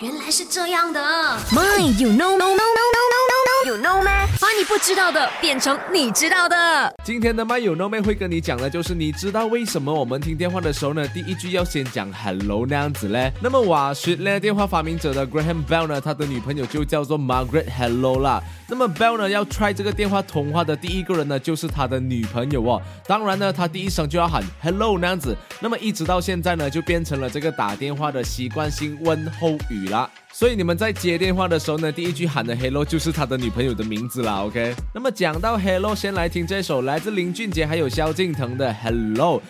原来是这样的。My, you know, no, no, 不知道的变成你知道的。今天的麦友 no 妹会跟你讲的就是，你知道为什么我们听电话的时候呢，第一句要先讲 hello 那样子嘞？那么瓦雪呢，电话发明者的 Graham Bell 呢，他的女朋友就叫做 Margaret Hello 啦。那么 Bell 呢，要 try 这个电话通话的第一个人呢，就是他的女朋友哦。当然呢，他第一声就要喊 hello 那样子。那么一直到现在呢，就变成了这个打电话的习惯性问候语啦。所以你们在接电话的时候呢，第一句喊的 hello 就是他的女朋友的名字啦，OK？那么讲到 hello，先来听这首来自林俊杰还有萧敬腾的 hello。